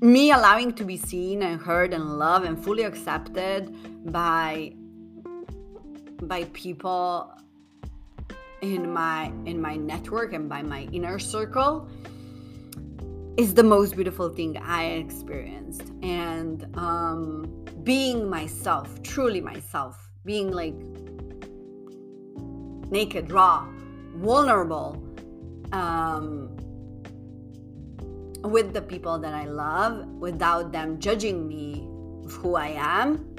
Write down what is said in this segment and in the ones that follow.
me allowing to be seen and heard and loved and fully accepted by by people in my in my network and by my inner circle is the most beautiful thing I experienced. And um, being myself, truly myself, being like naked, raw, vulnerable, um, with the people that I love without them judging me of who I am,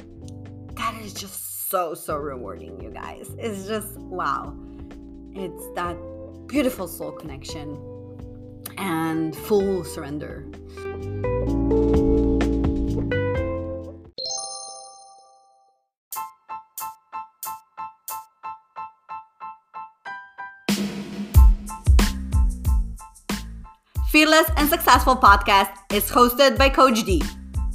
that is just so, so rewarding, you guys. It's just wow. It's that beautiful soul connection and full surrender. Fearless and Successful podcast is hosted by Coach D.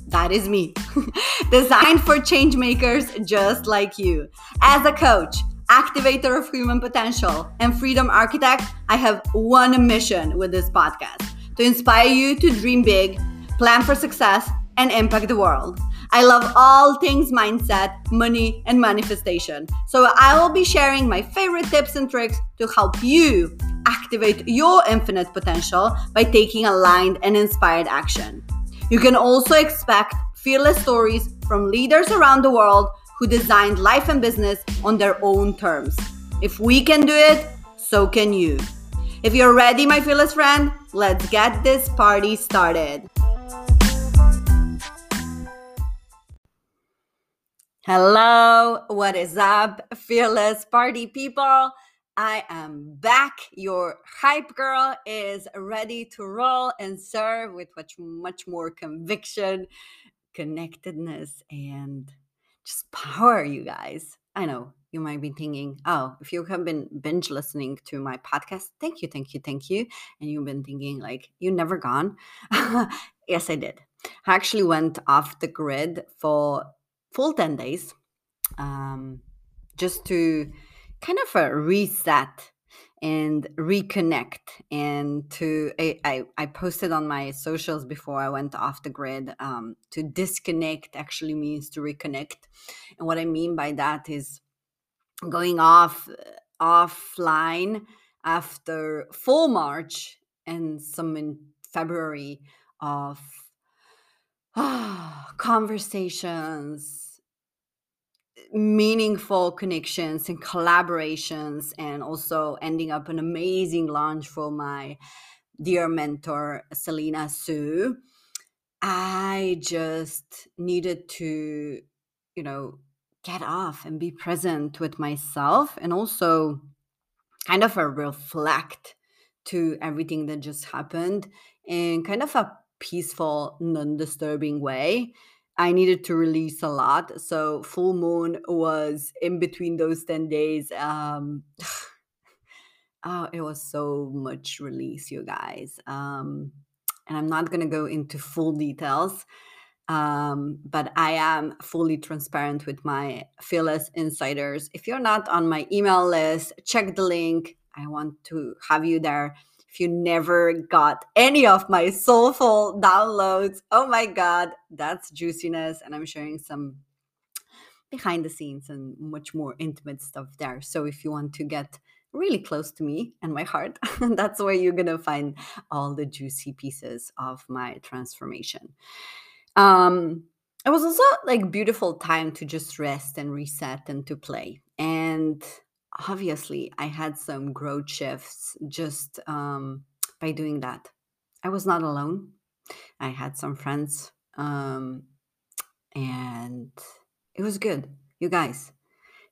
That is me. Designed for change makers just like you. As a coach, activator of human potential, and freedom architect, I have one mission with this podcast to inspire you to dream big, plan for success, and impact the world. I love all things mindset, money, and manifestation. So I will be sharing my favorite tips and tricks to help you activate your infinite potential by taking aligned and inspired action. You can also expect fearless stories from leaders around the world who designed life and business on their own terms. If we can do it, so can you. If you're ready, my fearless friend, let's get this party started. Hello, what is up, fearless party people? I am back. Your hype girl is ready to roll and serve with much, much more conviction, connectedness, and just power, you guys. I know you might be thinking, oh, if you have been binge listening to my podcast, thank you, thank you, thank you. And you've been thinking, like, you never gone. yes, I did. I actually went off the grid for full 10 days um, just to kind of a reset and reconnect and to I, I, posted on my socials before i went off the grid um, to disconnect actually means to reconnect. And what i mean by that is going off offline after full march and some in february of ah, conversations meaningful connections and collaborations and also ending up an amazing launch for my dear mentor Selena Soo. I just needed to you know get off and be present with myself and also kind of a reflect to everything that just happened in kind of a peaceful non-disturbing way I needed to release a lot. So full moon was in between those 10 days. Um oh, it was so much release, you guys. Um and I'm not gonna go into full details. Um, but I am fully transparent with my fearless insiders. If you're not on my email list, check the link. I want to have you there if you never got any of my soulful downloads, oh my God, that's juiciness. And I'm sharing some behind the scenes and much more intimate stuff there. So if you want to get really close to me and my heart, that's where you're going to find all the juicy pieces of my transformation. Um, it was also like beautiful time to just rest and reset and to play. And obviously I had some growth shifts just um, by doing that. I was not alone. I had some friends, um, and it was good. You guys,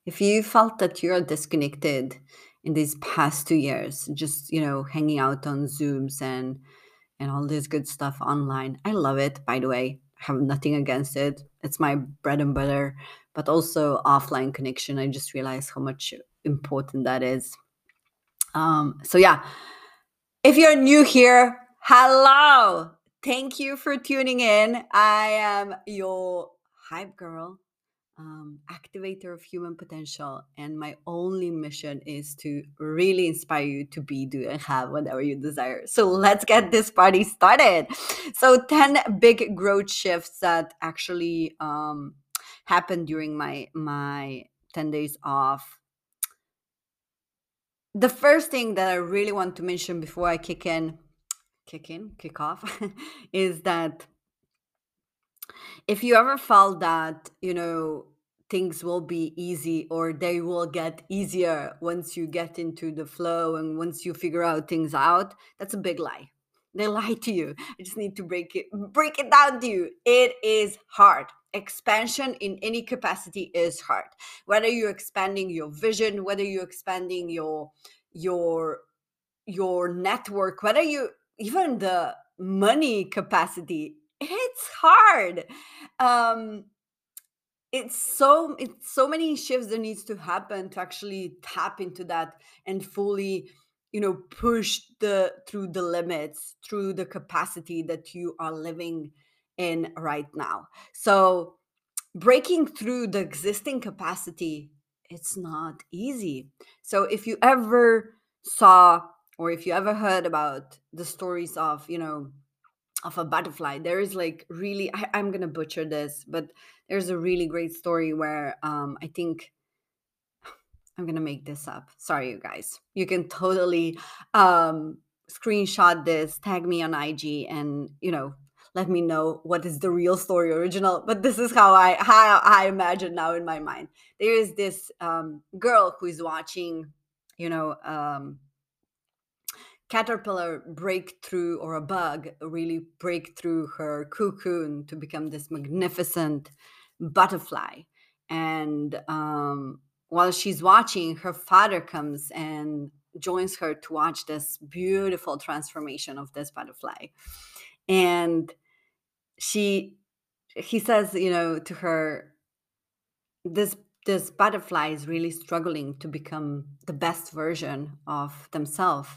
if you felt that you're disconnected in these past two years, just you know, hanging out on Zooms and and all this good stuff online, I love it. By the way, I have nothing against it. It's my bread and butter. But also offline connection. I just realized how much important that is. Um, so, yeah, if you're new here, hello. Thank you for tuning in. I am your hype girl. um, activator of human potential. And my only mission is to really inspire you to be, do, and have whatever you desire. So let's get this party started. So, 10 big growth shifts that actually um, happened during my, my 10 days off. The first thing that I really want to mention before I kick in, kick in, kick off, is that if you ever felt that you know things will be easy or they will get easier once you get into the flow and once you figure out things out that's a big lie. They lie to you. I just need to break it break it down to you. It is hard expansion in any capacity is hard. Whether you're expanding your vision whether you're expanding your your your network whether you even the money capacity it's hard. Um it's so it's so many shifts that needs to happen to actually tap into that and fully you know push the through the limits through the capacity that you are living in right now so breaking through the existing capacity it's not easy so if you ever saw or if you ever heard about the stories of you know of a butterfly. There is like really, I, am gonna butcher this, but there's a really great story where um, I think I'm gonna make this up. Sorry, you guys. You can totally um, screenshot this, tag me on IG, and you know, let me know what is the real story original. But this is how I how I imagine now in my mind. There is this um, girl who is watching, you know, um, caterpillar break through or a bug really break through her cocoon to become this magnificent butterfly and um, while she's watching her father comes and joins her to watch this beautiful transformation of this butterfly and she he says you know to her this this butterfly is really struggling to become the best version of themselves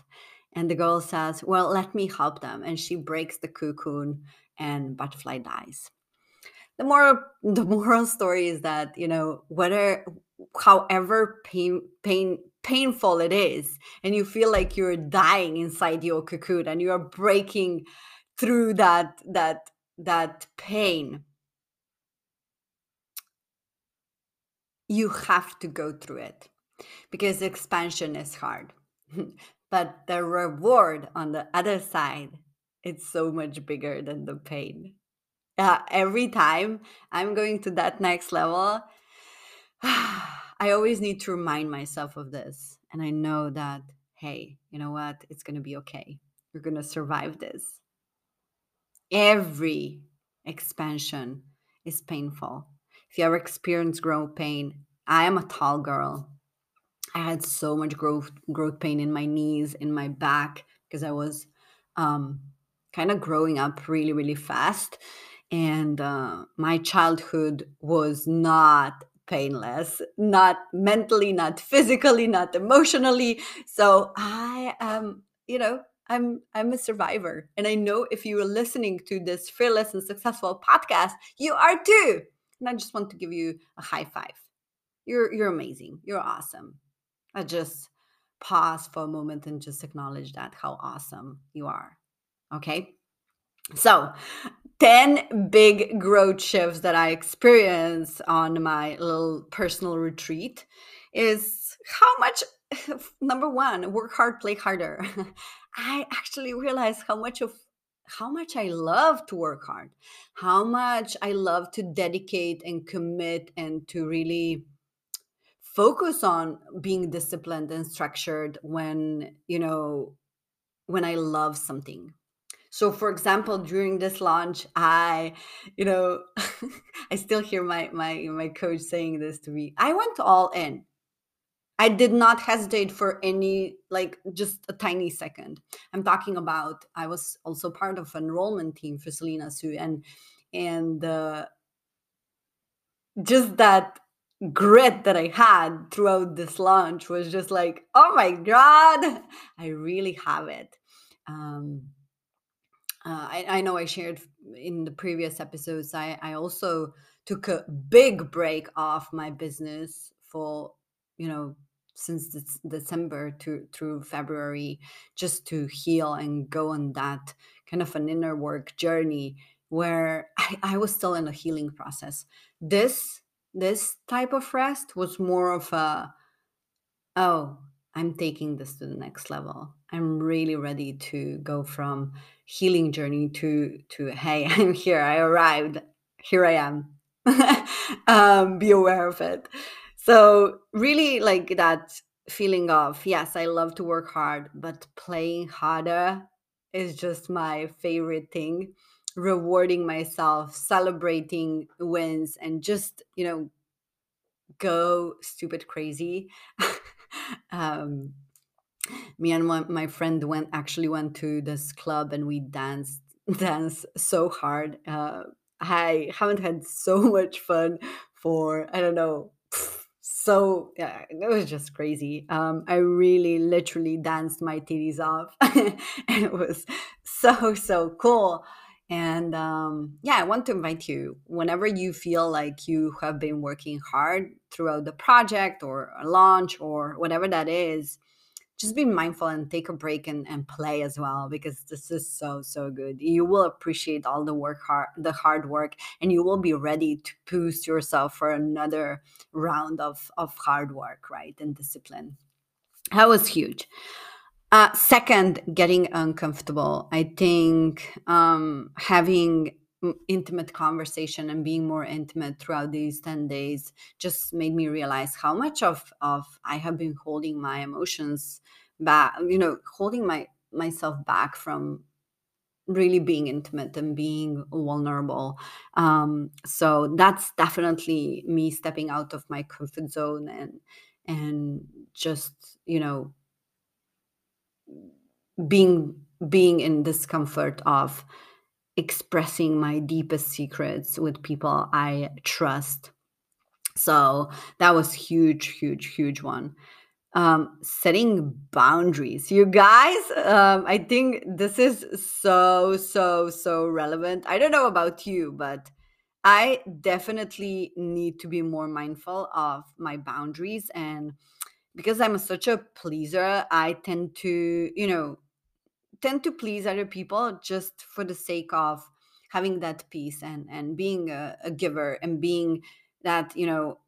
and the girl says, Well, let me help them. And she breaks the cocoon and butterfly dies. The moral the moral story is that, you know, whether however pain pain painful it is, and you feel like you're dying inside your cocoon and you're breaking through that that that pain you have to go through it because expansion is hard. But the reward on the other side it's so much bigger than the pain. Uh, every time i'm going to that next level i always need to remind myself of this. And i know that hey you know what? It's going to be okay. You're going to survive this every expansion is painful. If you ever experience growth pain i am a tall girl. I had so much growth growth pain in my knees, in my back because I was um, kind of growing up really really fast, and uh, my childhood was not painless, not mentally, not physically, not emotionally. So I am, you know, I'm I'm a survivor, and I know if you are listening to this fearless and successful podcast, you are too. And I just want to give you a high five. You're you're amazing. You're awesome. I just pause for a moment and just acknowledge that how awesome you are. Okay. So, 10 big growth shifts that I experienced on my little personal retreat is how much, number one, work hard, play harder. I actually realized how much of how much I love to work hard, how much I love to dedicate and commit and to really focus on being disciplined and structured when you know when i love something. So for example during this launch i you know i still hear my my my coach saying this to me i went all in i did not hesitate for any like just a tiny second i'm talking about i was also part of enrollment team for Selena Soo and and uh, just that grit that I had throughout this launch was just like, oh my God, I really have it. Um, uh, I, I, know I shared in the previous episodes, I, I also took a big break off my business for you know since December to through February just to heal and go on that kind of an inner work journey where I, I was still in a healing process. This this type of rest was more of a oh, I'm taking this to the next level. I'm really ready to go from healing journey to to hey, I'm here. I arrived. Here I am. um, be aware of it. So really like that feeling of yes, I love to work hard, but playing harder is just my favorite thing. Rewarding myself, celebrating wins, and just you know go stupid crazy. um, me and my, my friend went actually went to this club and we danced danced so hard. Uh, I haven't had so much fun for I don't know. So yeah, it was just crazy. Um, I really literally danced my titties off. and it was so so cool. And um, yeah, I want to invite you whenever you feel like you have been working hard throughout the project or a launch or whatever that is, just be mindful and take a break and, and play as well because this is so so good. You will appreciate all the work hard the hard work and you will be ready to boost yourself for another round of of hard work right and discipline. That was huge. Uh, second, getting uncomfortable. I think um, having intimate conversation and being more intimate throughout these 10 days just made me realize how much of of I have been holding my emotions back, you know, holding my myself back from really being intimate and being vulnerable. Um, so that's definitely me stepping out of my comfort zone and and just, you know, being being in discomfort of expressing my deepest secrets with people I trust. So that was huge, huge, huge one. Um, setting boundaries, you guys. Um, I think this is so, so, so relevant. I don't know about you, but I definitely need to be more mindful of my boundaries and because I'm such a pleaser, I tend to, you know, tend to please other people just for the sake of having that peace and and being a, a giver and being that, you know,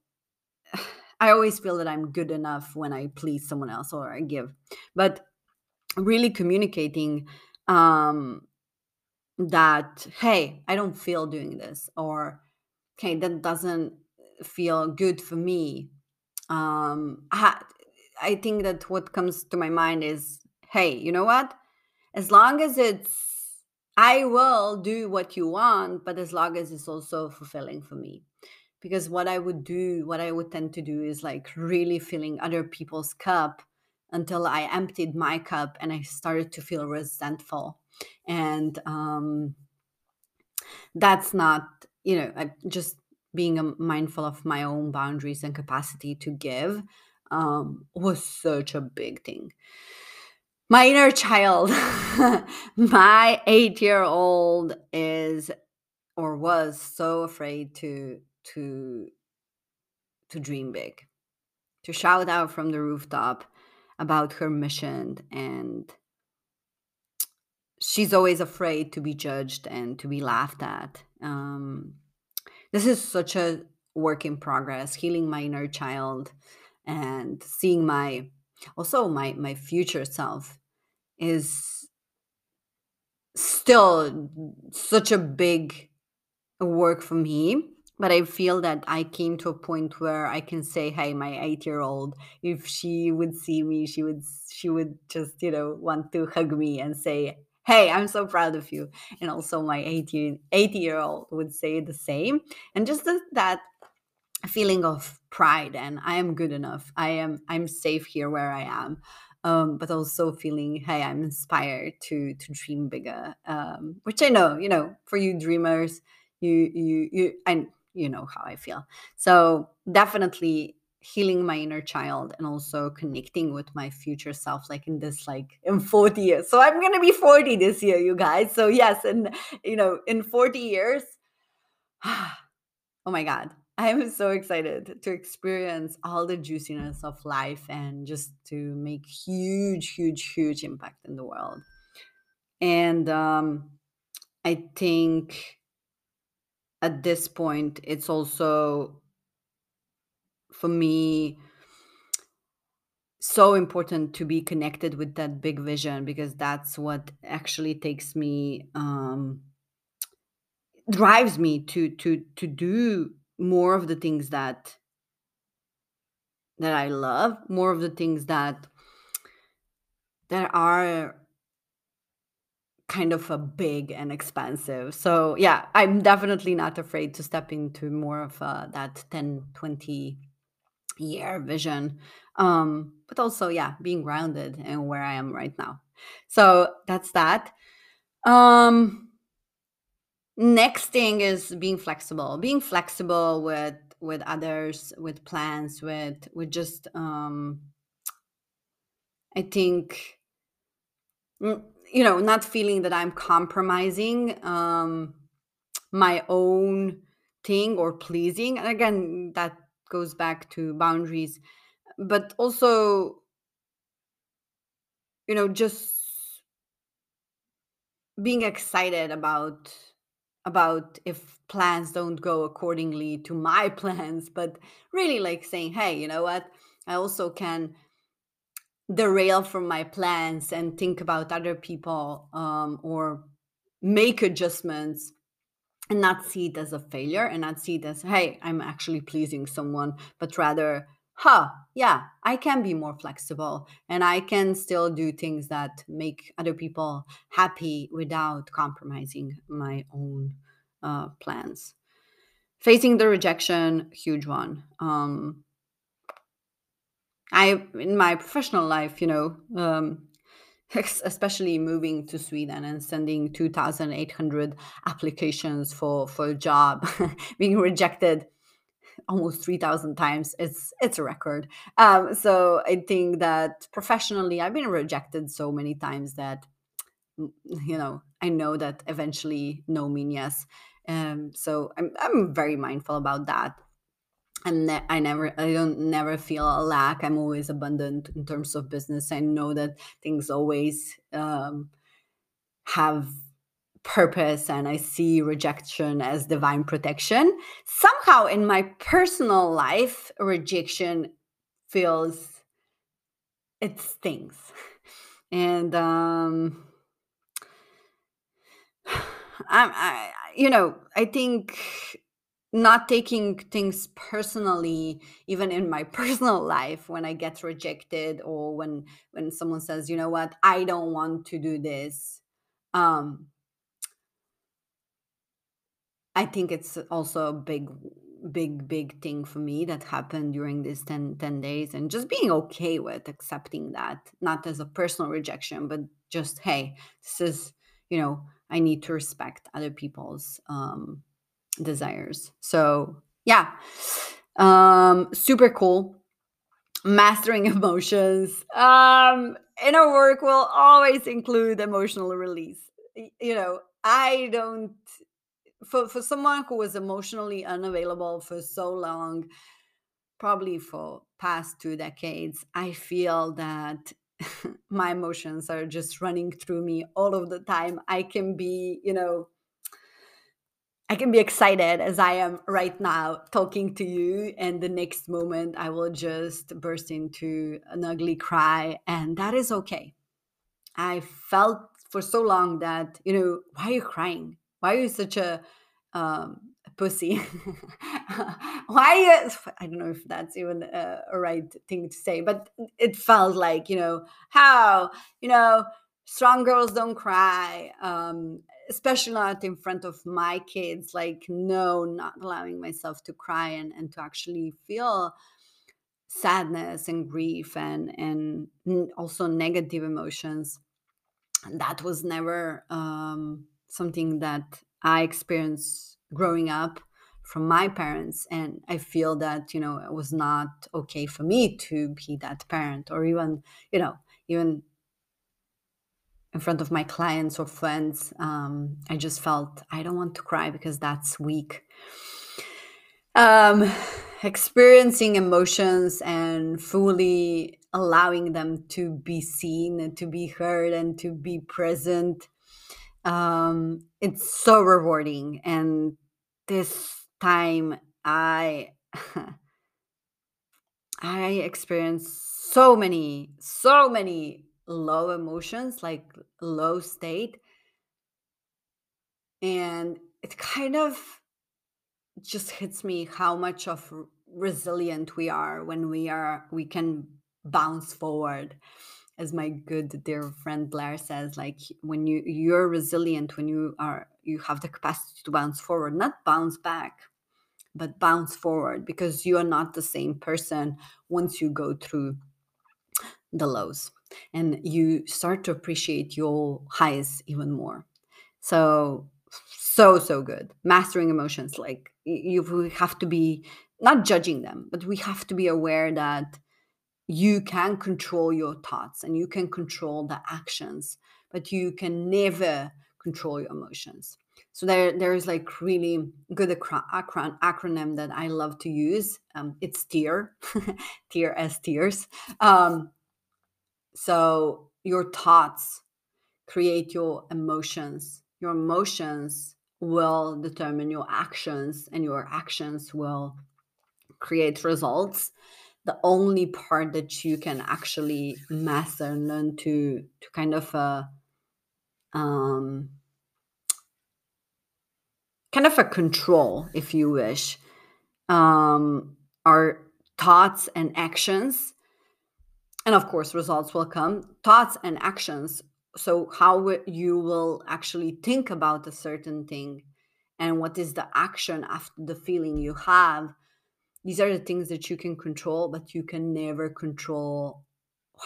I always feel that I'm good enough when I please someone else or I give. But really communicating um that hey, I don't feel doing this or okay, that doesn't feel good for me um ha- I think that what comes to my mind is hey, you know what? As long as it's, I will do what you want, but as long as it's also fulfilling for me. Because what I would do, what I would tend to do is like really filling other people's cup until I emptied my cup and I started to feel resentful. And um, that's not, you know, I just being mindful of my own boundaries and capacity to give um, was such a big thing. My inner child, my eight year old is or was so afraid to to to dream big, to shout out from the rooftop about her mission and she's always afraid to be judged and to be laughed at. Um, this is such a work in progress, healing my inner child and seeing my also my my future self is still such a big work for me but i feel that i came to a point where i can say hey my 8 year old if she would see me she would she would just you know want to hug me and say hey i'm so proud of you and also my 80 80 year old would say the same. And just that feeling of pride and i am good enough. I am i'm safe here where i am um, but also feeling hey i'm inspired to to dream bigger um, which i know you know for you dreamers you you you and you know how i feel. So definitely healing my inner child and also connecting with my future self like in this like in 40 years. So i'm gonna be 40 this year you guys. So yes and you know in 40 years oh my God, I'm so excited to experience all the juiciness of life and just to make huge, huge, huge impact in the world. And um, I think at this point, it's also for me so important to be connected with that big vision because that's what actually takes me um drives me to to to do more of the things that that I love, more of the things that that are kind of a big and expensive. So yeah, I'm definitely not afraid to step into more of uh, that 10, 20 year vision. Um, but also, yeah, being grounded in where I am right now. So that's that. Um, next thing is being flexible being flexible with with others with plans with with just um i think mm, you know not feeling that i'm compromising um my own thing or pleasing. And again that goes back to boundaries but also you know just being excited about about if plans don't go accordingly to my plans, but really like saying, hey, you know what? I also can derail from my plans and think about other people um, or make adjustments and not see it as a failure and not see it as, hey, I'm actually pleasing someone, but rather, huh, yeah, I can be more flexible and I can still do things that make other people happy without compromising my own uh, plans. Facing the rejection, huge one. Um, I, in my professional life, you know, um, especially moving to Sweden and sending 2,800 applications for for a job, being rejected almost 3,000 times. It's it's a record. Um, so I think that professionally, I've been rejected so many times that you know I know that eventually no mean yes. Um, so I'm I'm very mindful about that. And I never I don't never feel a lack. I'm always abundant in terms of business. I know that things always um, have purpose and I see rejection as divine protection. Somehow in my personal life, rejection feels it stings. And um I, I you know, I think not taking things personally even in my personal life when i get rejected or when when someone says you know what i don't want to do this um i think it's also a big big big thing for me that happened during these 10, 10 days and just being okay with accepting that not as a personal rejection but just hey this is you know i need to respect other people's um desires. So yeah um super cool. Mastering emotions um inner work will always include emotional release. You know i don't for for someone who was emotionally unavailable for so long probably for past two decades i feel that my emotions are just running through me all of the time. I can be you know i can be excited as i am right now talking to you and the next moment i will just burst into an ugly cry and that is okay. I felt for so long that you know why are you crying why are you such a, um, pussy? Why? You, I don't know if that's even a, a, right thing to say, but it felt like you know how you know strong girls don't cry, um, especially not in front of my kids. Like no, not allowing myself to cry and and to actually feel sadness and grief and and also negative emotions that was never um, something that I experienced growing up from my parents and i feel that you know it was not okay for me to be that parent or even you know even in front of my clients or friends um, i just felt i don't want to cry because that's weak. Um, experiencing emotions and fully allowing them to be seen and to be heard and to be present um, it's so rewarding and this time i i experienced so many so many low emotions like low state. And it kind of just hits me how much of resilient we are when we are we can bounce forward as my good dear friend blair says like when you you're resilient when you are you have the capacity to bounce forward not bounce back but bounce forward because you are not the same person once you go through the lows. And you start to appreciate your highs even more. So so so good. Mastering emotions like you have to be not judging them but we have to be aware that you can control your thoughts and you can control the actions but you can never control your emotions. So there there is like really good acron- acronym that i love to use. Um, it's tear tear as tears um, so your thoughts create your emotions. Your emotions will determine your actions and your actions will create results the only part that you can actually master and learn to to kind of uh, um, kind of a control if you wish um, are thoughts and actions. And of course results will come. Thoughts and actions. So how you will actually think about a certain thing and what is the action after the feeling you have these are the things that you can control but you can never control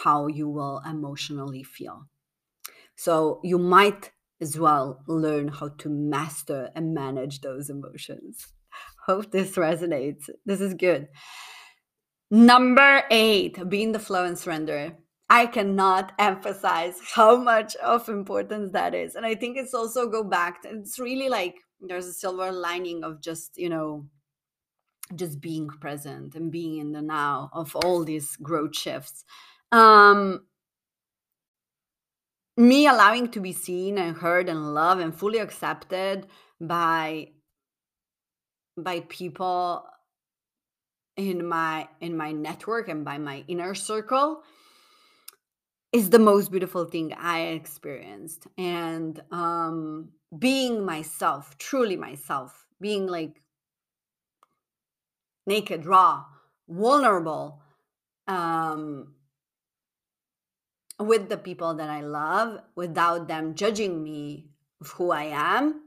how you will emotionally feel. So you might as well learn how to master and manage those emotions. Hope this resonates. This is good. Number eight be in the flow and surrender. I cannot emphasize how much of importance that is. And I think it's also go back to, it's really like there's a silver lining of just, you know, just being present and being in the now of all these growth shifts. Um me allowing to be seen and heard and loved and fully accepted by by people in my in my network and by my inner circle is the most beautiful thing I experienced. And um, being myself, truly myself, being like naked, raw, vulnerable um, with the people that I love without them judging me of who I am,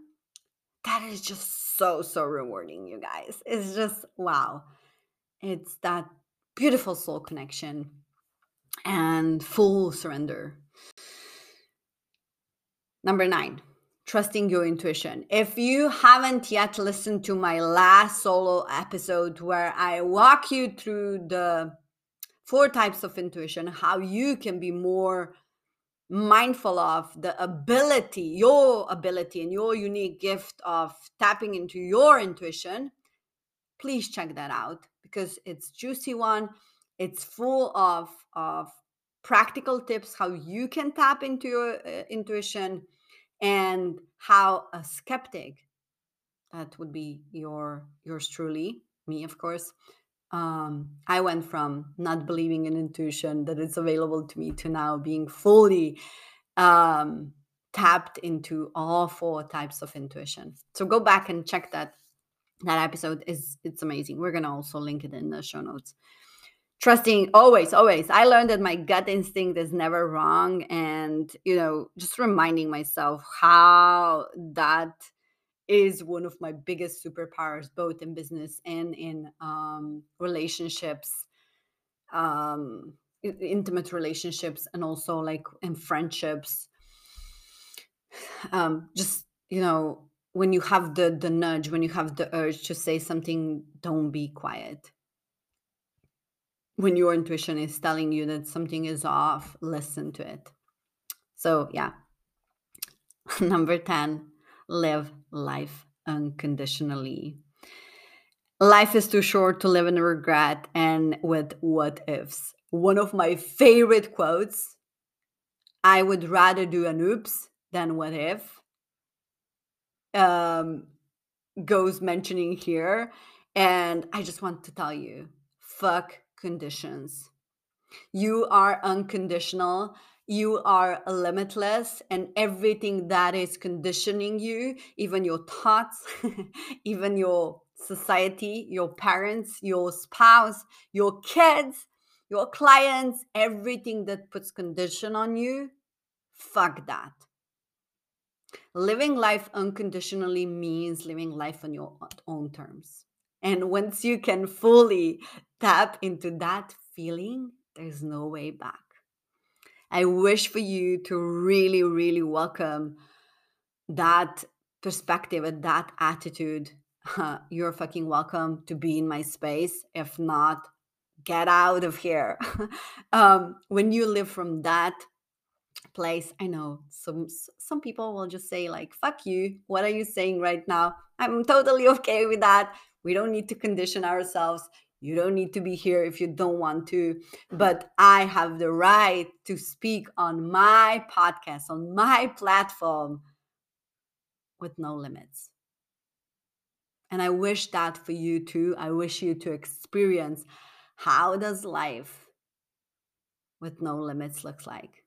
that is just so, so rewarding, you guys. It's just wow. It's that beautiful soul connection and full surrender. Number nine, trusting your intuition. If you haven't yet listened to my last solo episode where I walk you through the four types of intuition, how you can be more mindful of the ability, your ability, and your unique gift of tapping into your intuition, please check that out because it's juicy one it's full of of practical tips how you can tap into your uh, intuition and how a skeptic that would be your yours truly me of course um, i went from not believing in intuition that it's available to me to now being fully um, tapped into all four types of intuition. So go back and check that that episode. Is it's amazing. We're gonna also link it in the show notes trusting always always. I learned that my gut instinct is never wrong and you know just reminding myself how that is one of my biggest superpowers both in business and in um, relationships um, intimate relationships and also like in friendships. Um, just you know when you have the the nudge when you have the urge to say something don't be quiet when your intuition is telling you that something is off, listen to it. So, yeah. Number 10, live life unconditionally. Life is too short to live in regret and with what ifs. One of my favorite quotes I would rather do an oops than what if um, goes mentioning here. And I just want to tell you fuck conditions. You are unconditional. You are limitless and everything that is conditioning you even your thoughts even your society your parents your spouse your kids your clients everything that puts condition on you fuck that. Living life unconditionally means living life on your own terms and once you can fully tap into that feeling there's no way back I wish for you to really, really welcome that perspective and that attitude. you're fucking welcome to be in my space. If not, get out of here. um, when you live from that place, I know some some people will just say like, "Fuck you." What are you saying right now? I'm totally okay with that. We don't need to condition ourselves. You don't need to be here if you don't want to. But I have the right to speak on my podcast, on my platform with no limits. And I wish that for you too. I wish you to experience how does life with no limits looks like.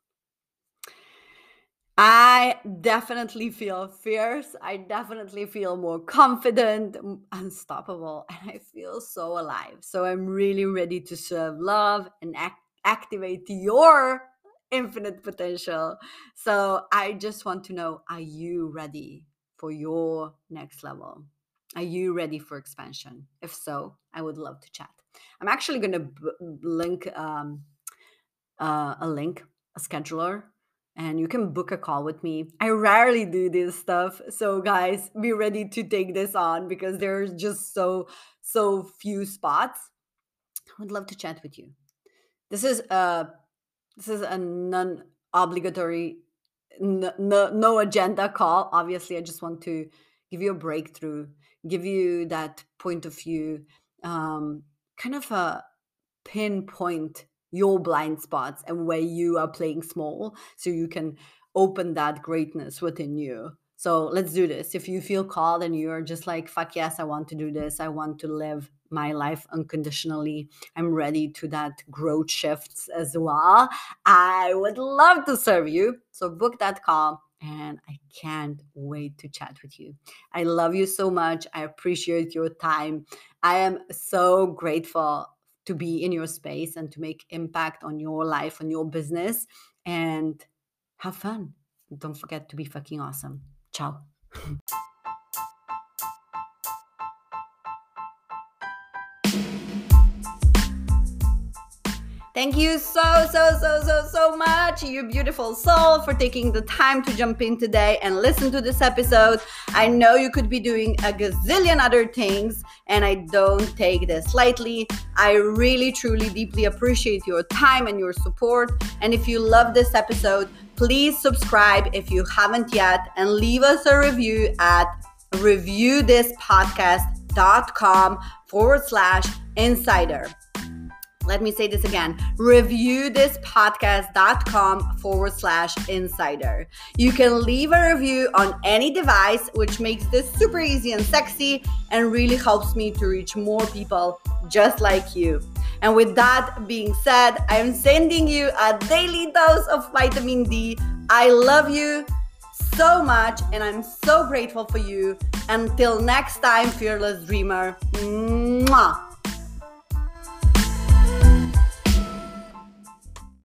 I definitely feel fierce. I definitely feel more confident, unstoppable, and I feel so alive. So I'm really ready to serve love and act- activate your infinite potential. So I just want to know are you ready for your next level? Are you ready for expansion? If so, I would love to chat. I'm actually going to b- link um, uh, a link, a scheduler and you can book a call with me. I rarely do this stuff. So guys, be ready to take this on because there's just so so few spots. I would love to chat with you. This is a this is a non obligatory no, no, no agenda call. Obviously, I just want to give you a breakthrough, give you that point of view, um, kind of a pinpoint your blind spots and where you are playing small so you can open that greatness within you. So let's do this. If you feel called and you're just like, fuck yes, I want to do this. I want to live my life unconditionally. I'm ready to that growth shifts as well. I would love to serve you. So book that call and I can't wait to chat with you. I love you so much. I appreciate your time. I am so grateful to be in your space and to make impact on your life on your business and have fun. Don't forget to be fucking awesome. Ciao Thank you so, so, so, so, so much, you beautiful soul, for taking the time to jump in today and listen to this episode. I know you could be doing a gazillion other things, and I don't take this lightly. I really, truly, deeply appreciate your time and your support. And if you love this episode, please subscribe if you haven't yet and leave us a review at reviewthispodcast.com forward slash insider. Let me say this again reviewthispodcast.com forward slash insider. You can leave a review on any device, which makes this super easy and sexy and really helps me to reach more people just like you. And with that being said, I'm sending you a daily dose of vitamin D. I love you so much and I'm so grateful for you. Until next time, fearless dreamer. Mwah.